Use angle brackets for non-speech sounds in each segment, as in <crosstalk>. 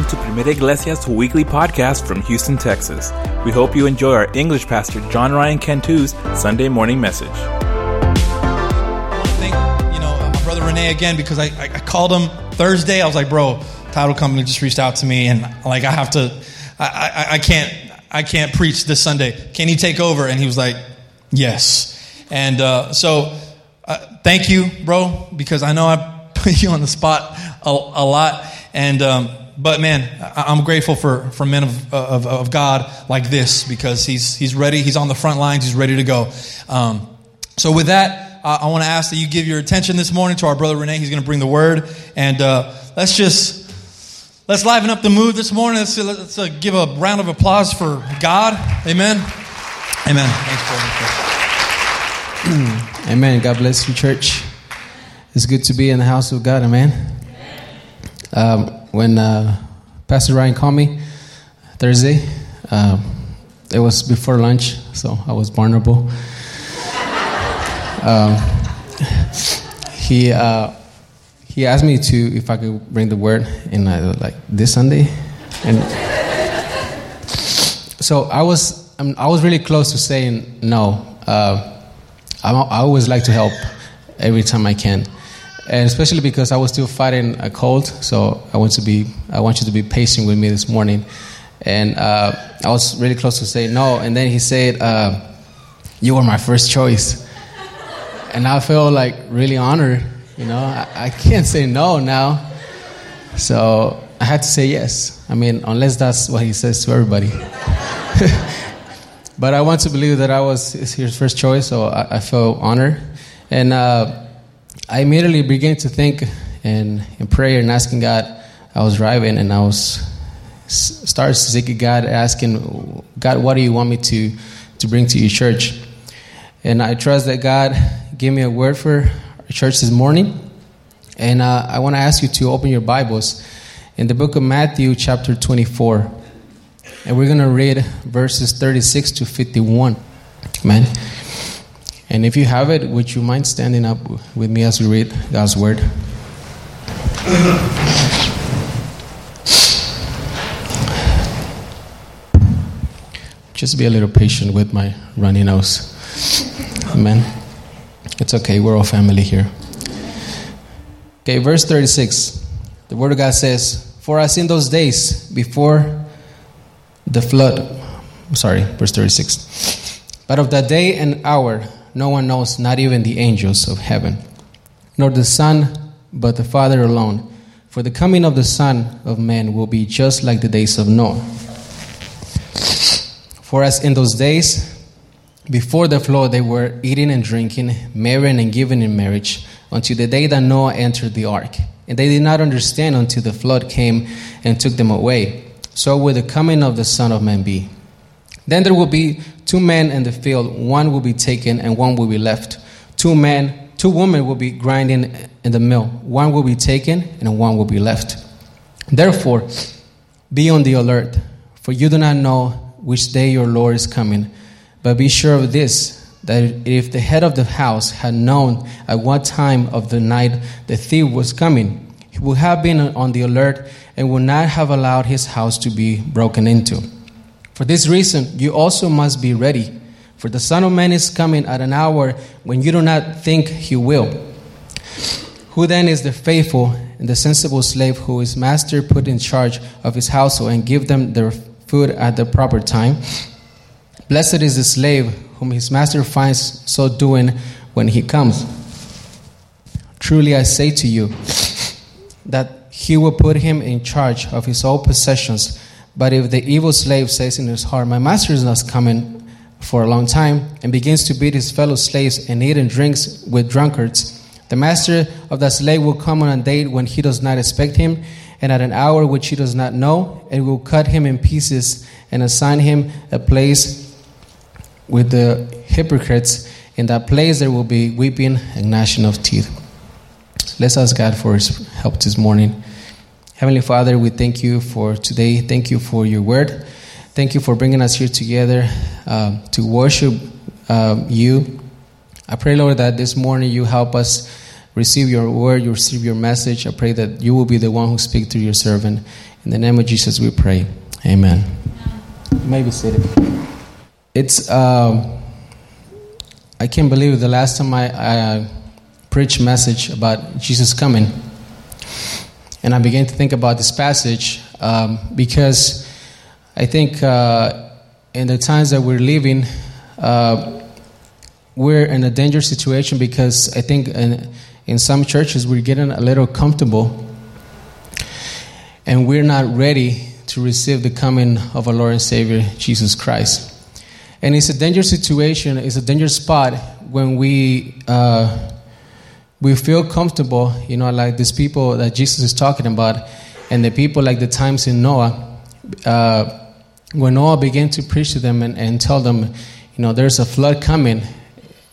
welcome to Primera Iglesia's weekly podcast from Houston, Texas. We hope you enjoy our English pastor John Ryan Cantu's Sunday morning message. Thank you know my brother Renee again because I, I, I called him Thursday. I was like, bro, title company just reached out to me and like I have to, I, I, I can't I can't preach this Sunday. Can you take over? And he was like, yes. And uh, so uh, thank you, bro, because I know I <laughs> put you on the spot a, a lot. And um, but man, I, am grateful for for men of, of, of God like this because he's he's ready. He's on the front lines. He's ready to go. Um, so with that, uh, I want to ask that you give your attention this morning to our brother Renee. He's going to bring the word, and uh, let's just let's liven up the mood this morning. Let's, let's uh, give a round of applause for God. Amen. Amen. Thanks, <clears throat> Amen. God bless you, church. It's good to be in the house of God. Amen. Um, when uh, Pastor Ryan called me Thursday, uh, it was before lunch, so I was vulnerable. <laughs> Um, he uh, he asked me to if I could bring the word in uh, like this Sunday, and so I was I was really close to saying no. Uh, I, I always like to help every time I can and especially because I was still fighting a cold. So I want to be, I want you to be patient with me this morning. And uh, I was really close to say no, and then he said, uh, "You were my first choice," <laughs> and I felt like really honored. You know, I, I can't say no now, so I had to say yes. I mean, unless that's what he says to everybody. <laughs> but I want to believe that I was his first choice, so I, I feel honored. And uh, I immediately began to think and in prayer and asking God. I was driving and I was started seeking God, asking God, what do you want me to to bring to your church? And I trust that God gave me a word for church this morning. And uh, I want to ask you to open your Bibles in the book of Matthew, chapter 24. And we're going to read verses 36 to 51. Amen. And if you have it, would you mind standing up with me as we read God's word? Just be a little patient with my runny nose. Amen. It's okay, we're all family here. Okay, verse 36. The word of God says, For as in those days before the flood, sorry, verse 36. But of that day and hour, no one knows, not even the angels of heaven, nor the Son, but the Father alone. For the coming of the Son of Man will be just like the days of Noah. For as in those days, before the flood, they were eating and drinking, marrying and giving in marriage, until the day that Noah entered the ark. And they did not understand until the flood came and took them away. So will the coming of the Son of Man be. Then there will be two men in the field, one will be taken and one will be left. Two men, two women will be grinding in the mill, one will be taken and one will be left. Therefore, be on the alert, for you do not know which day your Lord is coming. But be sure of this that if the head of the house had known at what time of the night the thief was coming, he would have been on the alert and would not have allowed his house to be broken into. For this reason, you also must be ready, for the Son of Man is coming at an hour when you do not think he will. Who then is the faithful and the sensible slave who his master put in charge of his household and give them their food at the proper time? Blessed is the slave whom his master finds so doing when he comes. Truly I say to you that he will put him in charge of his own possessions. But if the evil slave says in his heart, My master is not coming for a long time, and begins to beat his fellow slaves and eat and drinks with drunkards, the master of that slave will come on a day when he does not expect him, and at an hour which he does not know, and will cut him in pieces and assign him a place with the hypocrites. In that place there will be weeping and gnashing of teeth. Let's ask God for his help this morning. Heavenly Father, we thank you for today. Thank you for your word. Thank you for bringing us here together uh, to worship uh, you. I pray, Lord, that this morning you help us receive your word, you receive your message. I pray that you will be the one who speaks through your servant. In the name of Jesus, we pray. Amen. You may be seated. It's. Um, I can't believe the last time I, I preached message about Jesus coming, and I began to think about this passage um, because I think uh, in the times that we're living, uh, we're in a dangerous situation because I think in, in some churches we're getting a little comfortable and we're not ready to receive the coming of our Lord and Savior Jesus Christ. And it's a dangerous situation, it's a dangerous spot when we uh, we feel comfortable, you know, like these people that Jesus is talking about, and the people like the times in Noah. Uh, when Noah began to preach to them and, and tell them, you know, there's a flood coming,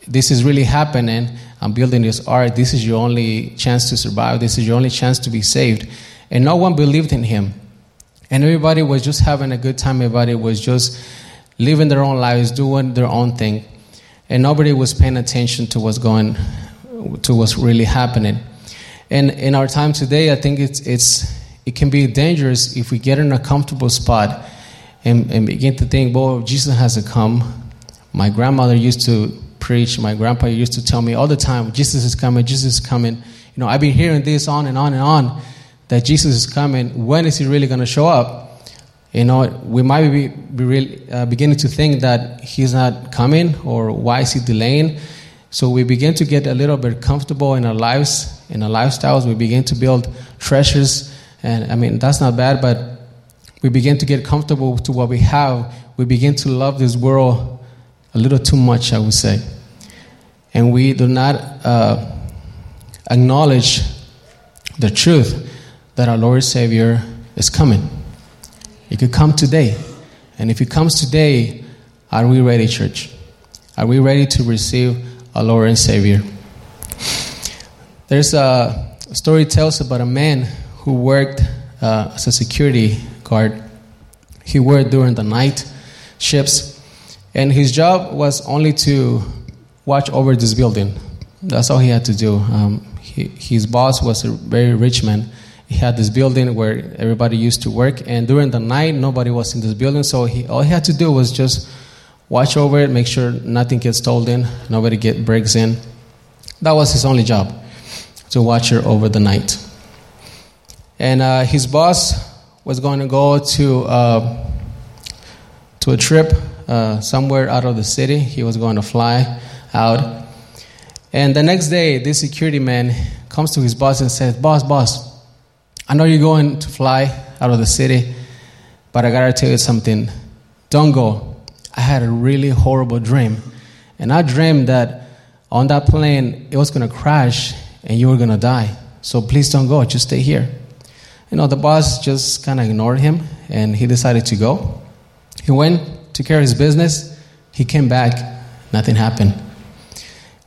this is really happening. I'm building this ark. This is your only chance to survive. This is your only chance to be saved. And no one believed in him. And everybody was just having a good time. Everybody was just living their own lives, doing their own thing. And nobody was paying attention to what's going, to what's really happening. And in our time today, I think it's, it's, it can be dangerous if we get in a comfortable spot and, and begin to think, well, Jesus hasn't come. My grandmother used to preach. My grandpa used to tell me all the time, Jesus is coming, Jesus is coming. You know, I've been hearing this on and on and on that Jesus is coming. When is he really going to show up? You know, we might be, be really, uh, beginning to think that he's not coming or why is he delaying. So we begin to get a little bit comfortable in our lives, in our lifestyles. We begin to build treasures. And I mean, that's not bad, but we begin to get comfortable to what we have. We begin to love this world a little too much, I would say. And we do not uh, acknowledge the truth that our Lord Savior is coming. It could come today. And if it comes today, are we ready, church? Are we ready to receive our Lord and Savior? There's a story tells about a man who worked uh, as a security guard. He worked during the night shifts, and his job was only to watch over this building. That's all he had to do. Um, he, his boss was a very rich man. He had this building where everybody used to work, and during the night, nobody was in this building, so he, all he had to do was just watch over it, make sure nothing gets stolen, nobody get breaks in. That was his only job, to watch her over the night. And uh, his boss was going to go to uh, to a trip uh, somewhere out of the city. He was going to fly out. And the next day, this security man comes to his boss and says, "Boss, boss, I know you're going to fly out of the city, but I gotta tell you something. Don't go. I had a really horrible dream, and I dreamed that on that plane it was gonna crash and you were gonna die. So please don't go. Just stay here." You know, the boss just kind of ignored him and he decided to go. He went, took care of his business. He came back, nothing happened.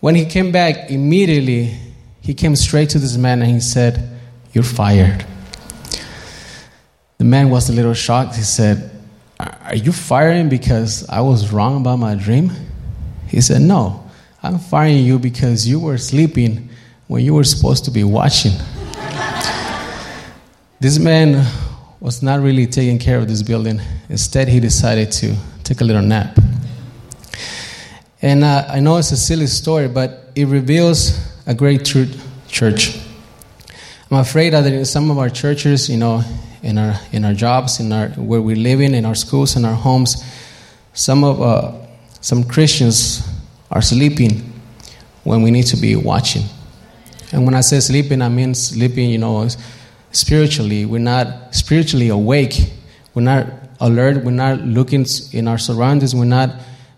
When he came back, immediately he came straight to this man and he said, You're fired. The man was a little shocked. He said, Are you firing because I was wrong about my dream? He said, No, I'm firing you because you were sleeping when you were supposed to be watching. This man was not really taking care of this building. Instead, he decided to take a little nap. And uh, I know it's a silly story, but it reveals a great truth, church. I'm afraid that in some of our churches, you know, in our in our jobs, in our where we're living, in our schools, in our homes, some of uh, some Christians are sleeping when we need to be watching. And when I say sleeping, I mean sleeping, you know, spiritually. We're not spiritually awake. We're not alert. We're not looking in our surroundings. We're not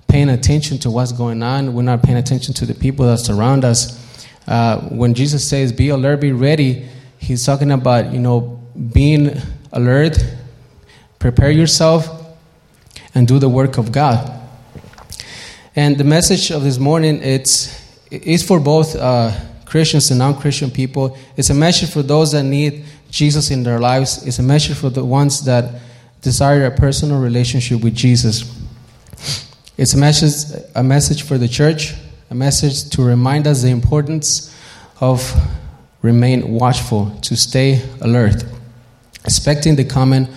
paying attention to what's going on. We're not paying attention to the people that surround us. Uh, when Jesus says, "Be alert, be ready," He's talking about you know being alert, prepare yourself, and do the work of God. And the message of this morning it's it's for both uh, Christians and non-Christian people. It's a message for those that need Jesus in their lives. It's a message for the ones that desire a personal relationship with Jesus. It's a message, a message for the church, a message to remind us the importance of remain watchful, to stay alert, expecting the coming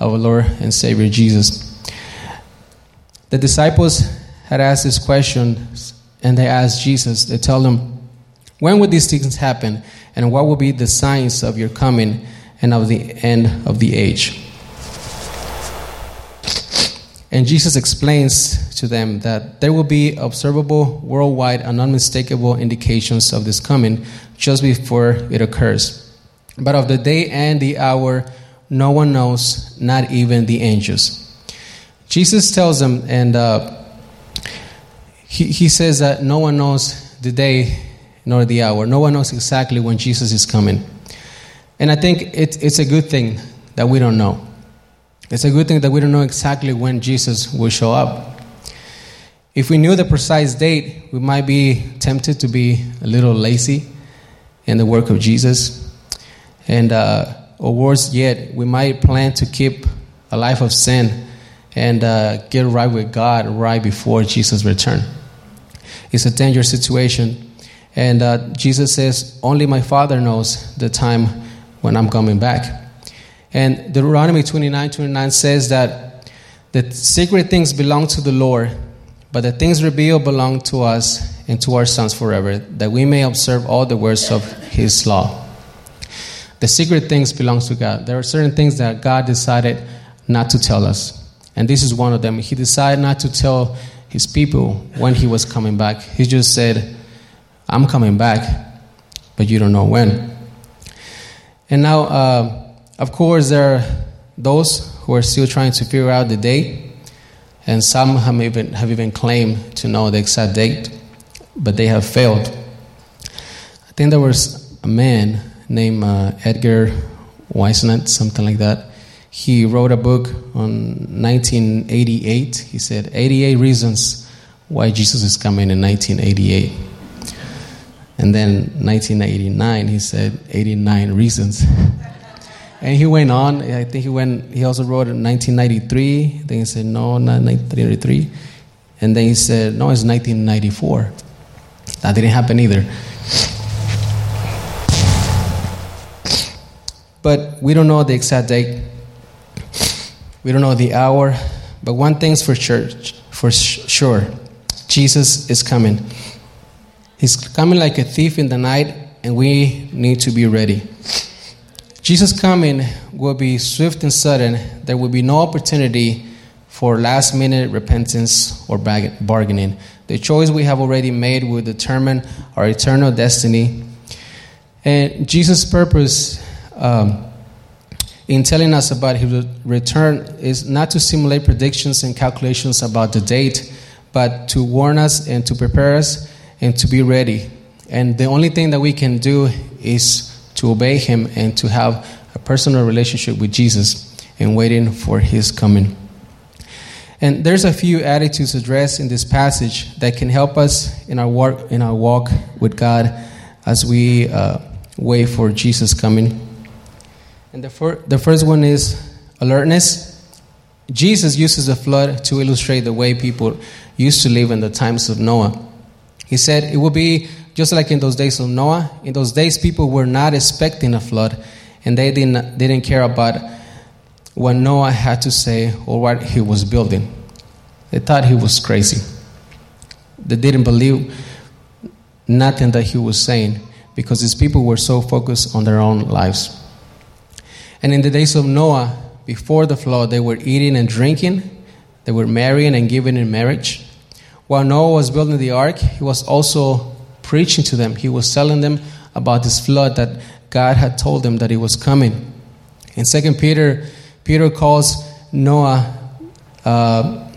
of our Lord and Savior Jesus. The disciples had asked this question, and they asked Jesus, they tell him, When would these things happen, and what will be the signs of your coming and of the end of the age? And Jesus explains to them that there will be observable worldwide and unmistakable indications of this coming just before it occurs. But of the day and the hour, no one knows, not even the angels. Jesus tells them, and uh, he, he says that no one knows the day nor the hour. No one knows exactly when Jesus is coming. And I think it, it's a good thing that we don't know. It's a good thing that we don't know exactly when Jesus will show up. If we knew the precise date, we might be tempted to be a little lazy in the work of Jesus. And, uh, or worse yet, we might plan to keep a life of sin and uh, get right with God right before Jesus' return. It's a dangerous situation. And uh, Jesus says, Only my Father knows the time when I'm coming back. And Deuteronomy 29 29 says that the secret things belong to the Lord, but the things revealed belong to us and to our sons forever, that we may observe all the words of His law. The secret things belong to God. There are certain things that God decided not to tell us. And this is one of them. He decided not to tell his people when he was coming back. He just said, I'm coming back, but you don't know when. And now, uh, of course, there are those who are still trying to figure out the date, and some have even, have even claimed to know the exact date, but they have failed. I think there was a man named uh, Edgar Whisenant, something like that. He wrote a book on 1988. He said 88 reasons why Jesus is coming in 1988. And then 1989, he said 89 reasons. <laughs> And he went on. I think he went. He also wrote in 1993. Then he said no, not 1993. And then he said no, it's 1994. That didn't happen either. But we don't know the exact date. We don't know the hour. But one thing's for sure. For sure, Jesus is coming. He's coming like a thief in the night, and we need to be ready. Jesus' coming will be swift and sudden. There will be no opportunity for last minute repentance or bargaining. The choice we have already made will determine our eternal destiny. And Jesus' purpose um, in telling us about his return is not to simulate predictions and calculations about the date, but to warn us and to prepare us and to be ready. And the only thing that we can do is to obey him and to have a personal relationship with Jesus and waiting for his coming. And there's a few attitudes addressed in this passage that can help us in our work in our walk with God as we uh, wait for Jesus coming. And the, fir- the first one is alertness. Jesus uses the flood to illustrate the way people used to live in the times of Noah. He said it will be just like in those days of Noah, in those days people were not expecting a flood and they didn't, didn't care about what Noah had to say or what he was building. They thought he was crazy. They didn't believe nothing that he was saying because his people were so focused on their own lives. And in the days of Noah, before the flood, they were eating and drinking, they were marrying and giving in marriage. While Noah was building the ark, he was also preaching to them. He was telling them about this flood that God had told them that it was coming. In Second Peter, Peter calls Noah uh,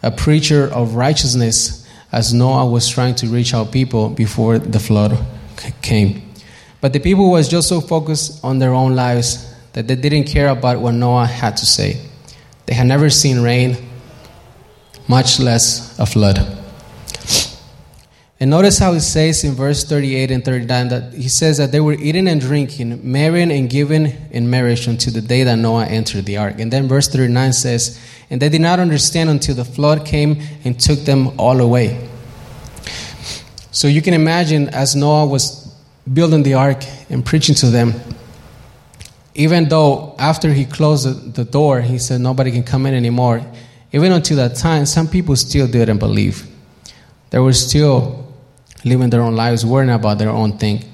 a preacher of righteousness as Noah was trying to reach out people before the flood came. But the people was just so focused on their own lives that they didn't care about what Noah had to say. They had never seen rain, much less a flood. And notice how it says in verse 38 and 39 that he says that they were eating and drinking, marrying and giving in marriage until the day that Noah entered the ark. And then verse 39 says, And they did not understand until the flood came and took them all away. So you can imagine as Noah was building the ark and preaching to them, even though after he closed the, door, he said nobody can come in anymore, even until that time, some people still didn't believe. They were still living their own lives, worrying about their own thing.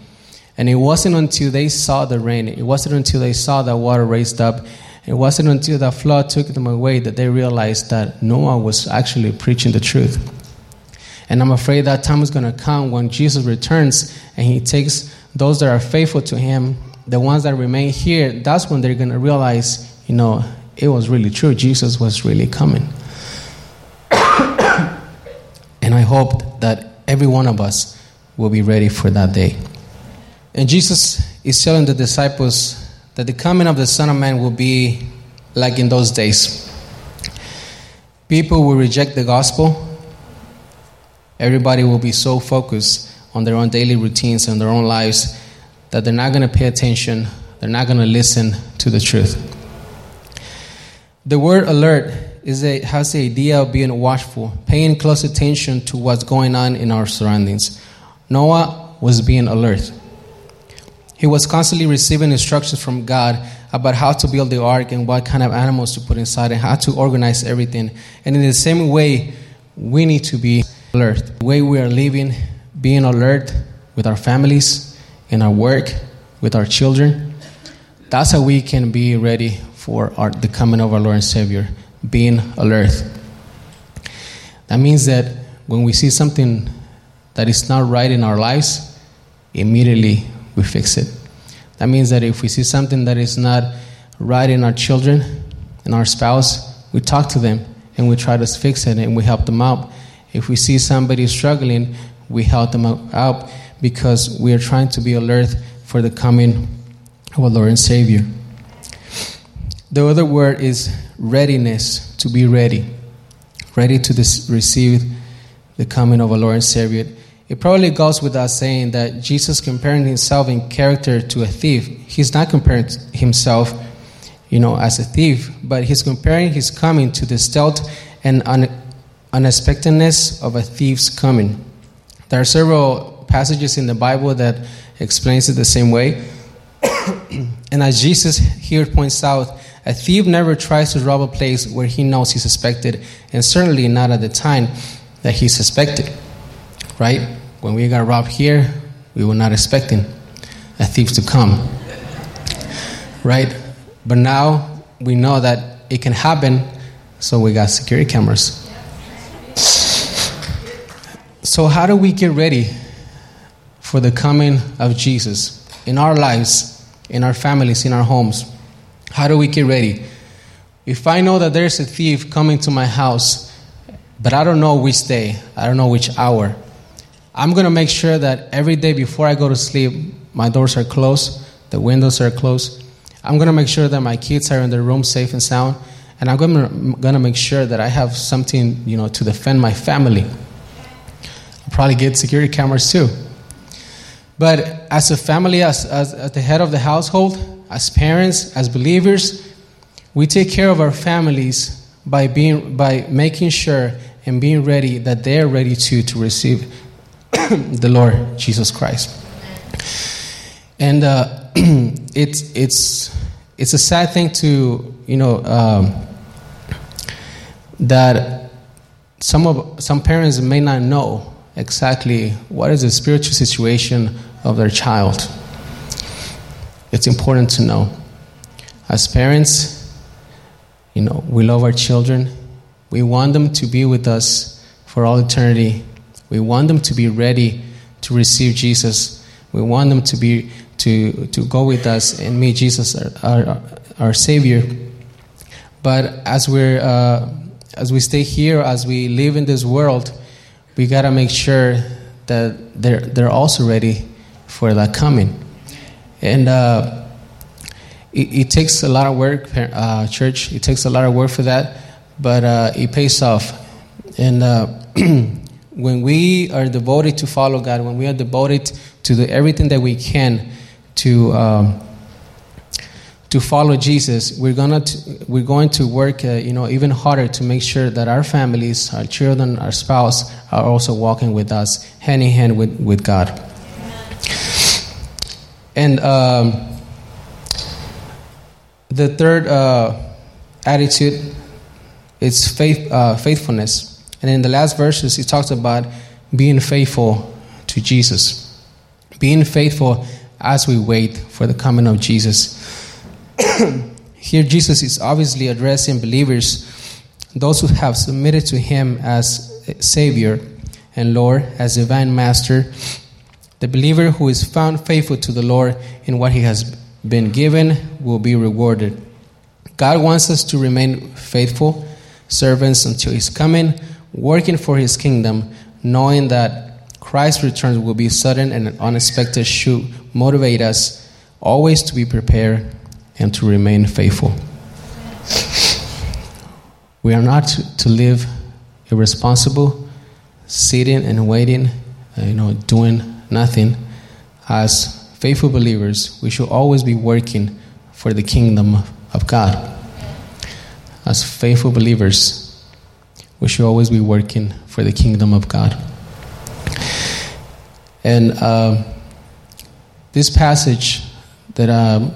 And it wasn't until they saw the rain, it wasn't until they saw the water raised up, it wasn't until the flood took them away that they realized that Noah was actually preaching the truth. And I'm afraid that time is going to come when Jesus returns and he takes those that are faithful to him, the ones that remain here, that's when they're going to realize, you know, it was really true. Jesus was really coming. <coughs> and I hope that every one of us will be ready for that day. And Jesus is telling the disciples that the coming of the Son of Man will be like in those days. People will reject the gospel. Everybody will be so focused on their own daily routines and their own lives that they're not going to pay attention, they're not going to listen to the truth. The word alert is has the idea of being watchful, paying close attention to what's going on in our surroundings. Noah was being alert. He was constantly receiving instructions from God about how to build the ark and what kind of animals to put inside and how to organize everything. And in the same way, we need to be alert. The way we are living, being alert with our families, in our work, with our children. That's how we can be ready for our, the coming of our Lord and Savior, being alert. That means that when we see something that is not right in our lives, immediately we fix it. That means that if we see something that is not right in our children and our spouse, we talk to them and we try to fix it and we help them out. If we see somebody struggling, we help them out because we are trying to be alert for the coming of our Lord and Savior. The other word is readiness, to be ready, ready to dis- receive the coming of our Lord and Savior. It probably goes without saying that Jesus comparing himself in character to a thief. He's not comparing himself, you know, as a thief, but he's comparing his coming to the stealth and un- unexpectedness of a thief's coming. There are several passages in the Bible that explains it the same way. <coughs> and as Jesus here points out, a thief never tries to rob a place where he knows he's suspected, and certainly not at the time that he's suspected. Right? When we got robbed here, we were not expecting a thief to come. Right? But now we know that it can happen, so we got security cameras. So, how do we get ready for the coming of Jesus in our lives, in our families, in our homes? How do we get ready? If I know that there's a thief coming to my house, but I don't know which day, I don't know which hour, I'm going to make sure that every day before I go to sleep, my doors are closed, the windows are closed. I'm going to make sure that my kids are in their room safe and sound, and I'm going to make sure that I have something, you know, to defend my family. I'll probably get security cameras too. But as a family, as, as, as the head of the household, as parents, as believers, we take care of our families by being by making sure and being ready that they are ready to to receive <clears throat> the Lord Jesus Christ. And uh, <clears throat> it's it's it's a sad thing to you know um, that some of some parents may not know exactly what is the spiritual situation of their child. It's important to know. As parents, you know, we love our children. We want them to be with us for all eternity. We want them to be ready to receive Jesus. We want them to be to, to go with us and meet Jesus, our, our, our Savior. But as we're uh, as we stay here, as we live in this world, we gotta make sure that they're they're also ready for that coming. And uh, it, it, takes a lot of work, uh, church. It takes a lot of work for that, but uh, it pays off. And uh, <clears throat> when we are devoted to follow God, when we are devoted to do everything that we can to um, to follow Jesus, we're gonna t- we're going to work uh, you know even harder to make sure that our families, our children, our spouse are also walking with us hand in hand with, with God. And um, the third uh, attitude is faith, uh, faithfulness. And in the last verses, he talks about being faithful to Jesus, being faithful as we wait for the coming of Jesus. <clears throat> Here, Jesus is obviously addressing believers, those who have submitted to Him as Savior and Lord, as divine Master. The believer who is found faithful to the Lord in what he has been given will be rewarded. God wants us to remain faithful servants until His coming, working for His kingdom, knowing that Christ's return will be sudden and unexpected, should motivate us always to be prepared and to remain faithful. We are not to live irresponsible, sitting and waiting, uh, you know, doing nothing. As faithful believers, we should always be working for the kingdom of God. As faithful believers, we should always be working for the kingdom of God. And uh, this passage that um,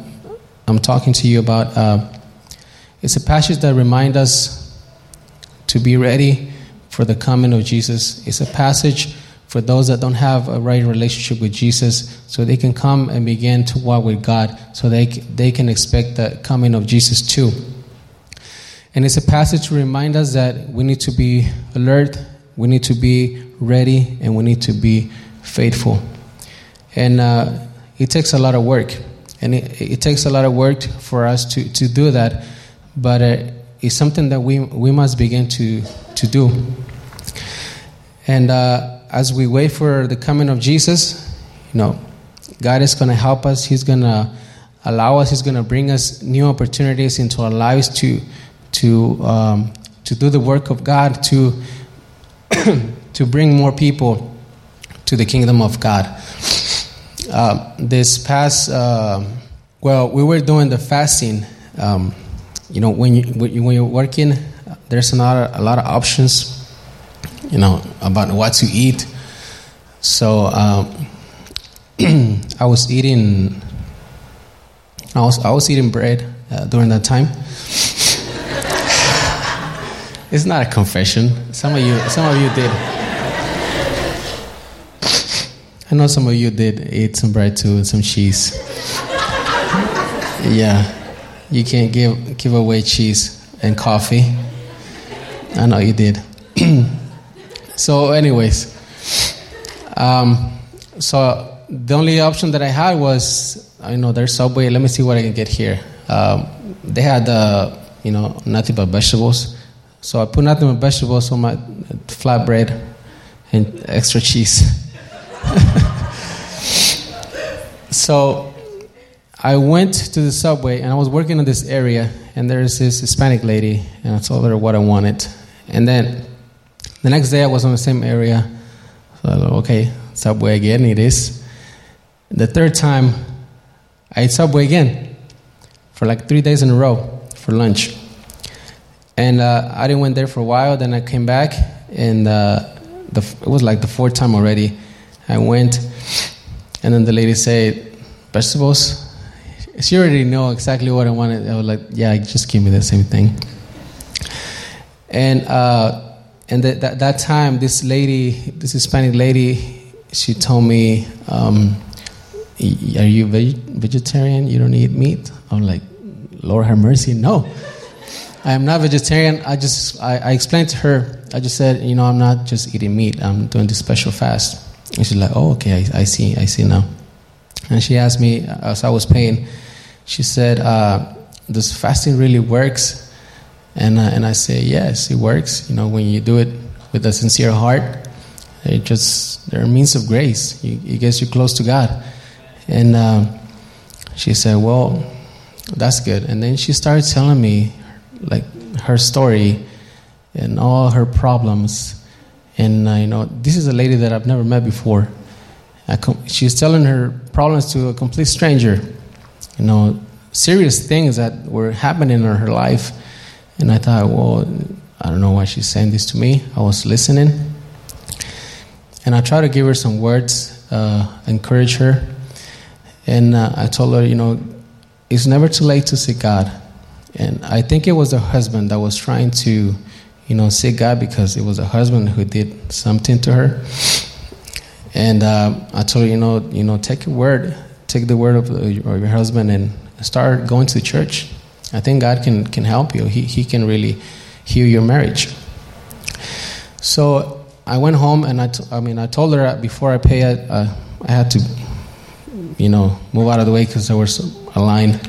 I'm talking to you about, uh, it's a passage that reminds us to be ready for the coming of Jesus. It's a passage for those that don't have a right relationship with Jesus, so they can come and begin to walk with God, so they, they can expect the coming of Jesus too. And it's a passage to remind us that we need to be alert, we need to be ready, and we need to be faithful. And uh, it takes a lot of work. And it, it, takes a lot of work for us to, to do that. But uh, it's something that we, we must begin to, to do. And uh, as we wait for the coming of Jesus, you know, God is going to help us. He's going to allow us. He's going to bring us new opportunities into our lives to to, um, to do the work of God, to, <clears throat> to bring more people to the kingdom of God. Uh, this past, uh, well, we were doing the fasting. Um, you know, when, you, when you're working, there's a a lot of options, you know, about what to eat. So um, <clears throat> I was eating, I was, I was eating bread uh, during that time. <laughs> It's not a confession. Some of you, some of you did. I know some of you did eat some bread too and some cheese. <laughs> Yeah, you can't give give away cheese and coffee. I know you did. <clears throat> so, anyways, um, so the only option that I had was, I know there's Subway. Let me see what I can get here. Um, they had, uh, you know, nothing but vegetables. So I put nothing but vegetables on my flatbread and extra cheese. <laughs> so I went to the subway and I was working in this area, and there's this Hispanic lady, and I told her what I wanted. And then the next day I was on the same area. So thought, okay, subway again, it is. The third time, I ate subway again for like three days in a row for lunch. And uh, I didn't went there for a while. Then I came back, and uh, the, it was like the fourth time already. I went, and then the lady said, "Vegetables." She already know exactly what I wanted. I was like, "Yeah, just give me the same thing." And uh, and at that that time, this lady, this Hispanic lady, she told me, um, "Are you veg- vegetarian? You don't eat meat?" I'm like, "Lord have mercy, no." I am not vegetarian. I just I, I, explained to her. I just said, you know, I'm not just eating meat. I'm doing this special fast. And she's like, oh, okay, I, I see, I see now. And she asked me as I was paying. She said, uh, does fasting really works? And uh, and I say, yes, it works. You know, when you do it with a sincere heart, it just there are means of grace. It gets you close to God. And uh, she said, well, that's good. And then she started telling me like her story and all her problems. And uh, you know, this is a lady that I've never met before. Com- she's telling her problems to a complete stranger. You know, serious things that were happening in her life. And I thought, well, I don't know why she's saying this to me. I was listening. And I tried to give her some words, uh, encourage her. And uh, I told her, you know, it's never too late to seek God. And I think it was her husband that was trying to, you know, seek God because it was a husband who did something to her. And uh, I told her, you know, you know, take a word, take the word of, of your husband and start going to church. I think God can, can help you. He, he can really heal your marriage. So I went home and I, t- I mean, I told her before I pay it, uh, I had to, you know, move out of the way because there was a line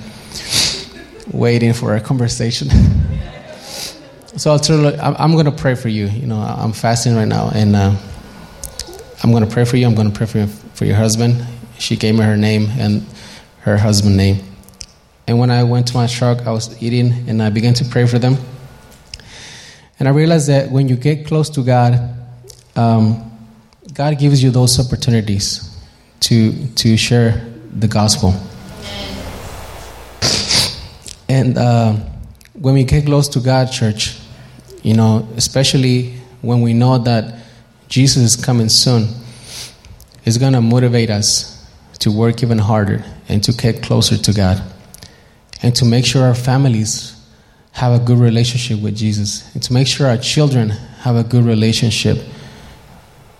waiting for a conversation. <laughs> so I told her, I'm, I'm going to pray for you. You know, I'm fasting right now and uh, I'm going to pray for you. I'm going to pray for, you, for your husband. She gave me her name and her husband name. And when I went to my truck, I was eating and I began to pray for them. And I realized that when you get close to God, um, God gives you those opportunities to, to share the gospel. And uh, when we get close to God, church, you know, especially when we know that Jesus is coming soon, it's going to motivate us to work even harder and to get closer to God and to make sure our families have a good relationship with Jesus and to make sure our children have a good relationship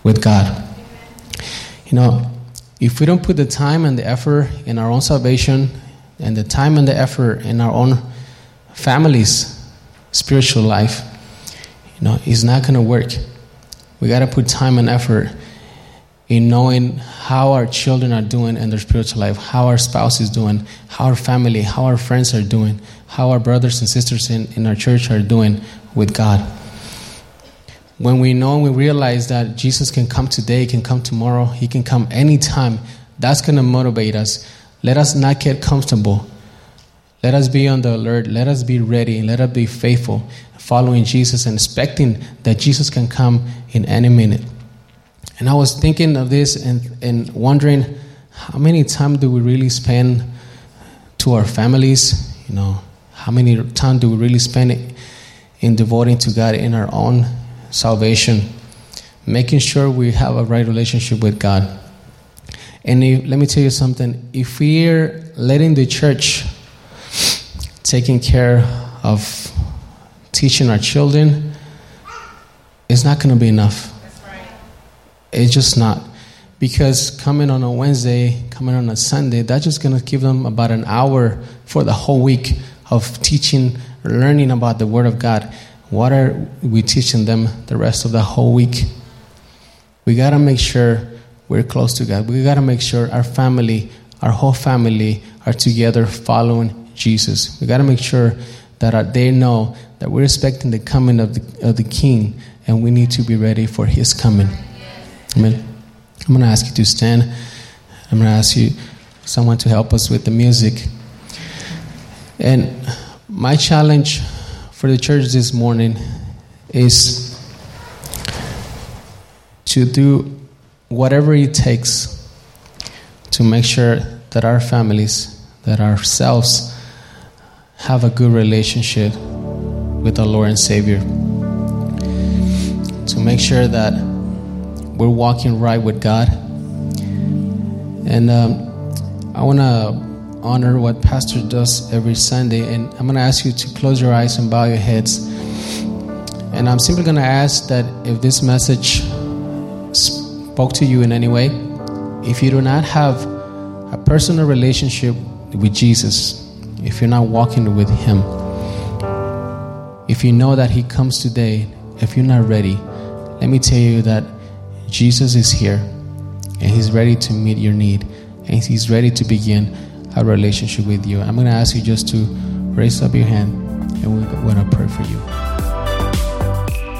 with God. You know, if we don't put the time and the effort in our own salvation and the time and the effort in our own families' spiritual life, you know, it's not going to work. We got to put time and effort in knowing how our children are doing in their spiritual life, how our spouse is doing, how our family, how our friends are doing, how our brothers and sisters in, in our church are doing with God. When we know and we realize that Jesus can come today, can come tomorrow, he can come anytime, that's going to motivate us. Let us not get comfortable. Let us be on the alert. Let us be ready. Let us be faithful, following Jesus and expecting that Jesus can come in any minute. And I was thinking of this and, and wondering how many time do we really spend to our families? You know, how many time do we really spend in devoting to God in our own salvation, making sure we have a right relationship with God? And if, let me tell you something if we're letting the church taking care of teaching our children, it's not going to be enough. It's just not. Because coming on a Wednesday, coming on a Sunday, that's just going to give them about an hour for the whole week of teaching, learning about the Word of God. What are we teaching them the rest of the whole week? We got to make sure we're close to God. We got to make sure our family, our whole family, are together following Jesus. We got to make sure that uh, they know that we're expecting the coming of the, of the King and we need to be ready for His coming. Amen. I'm going to ask you to stand. I'm going to ask you, someone to help us with the music. And my challenge for the church this morning is to do whatever it takes to make sure that our families, that ourselves, have a good relationship with our Lord and Savior. To make sure that we're walking right with God. And um, I want to honor what Pastor does every Sunday. And I'm going to ask you to close your eyes and bow your heads. And I'm simply going to ask that if this message spoke to you in any way, if you do not have a personal relationship with Jesus, if you're not walking with Him, if you know that He comes today, if you're not ready, let me tell you that Jesus is here and He's ready to meet your need and He's ready to begin a relationship with you. I'm going to ask you just to raise up your hand and we're going to pray for you.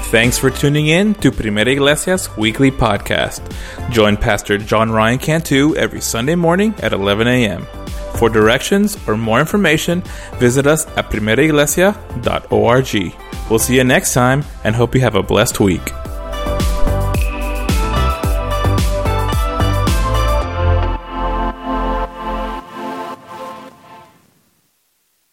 Thanks for tuning in to Primera Iglesia's weekly podcast. Join Pastor John Ryan Cantu every Sunday morning at 11 a.m. For directions or more information, visit us at primeraiglesia.org. We'll see you next time and hope you have a blessed week.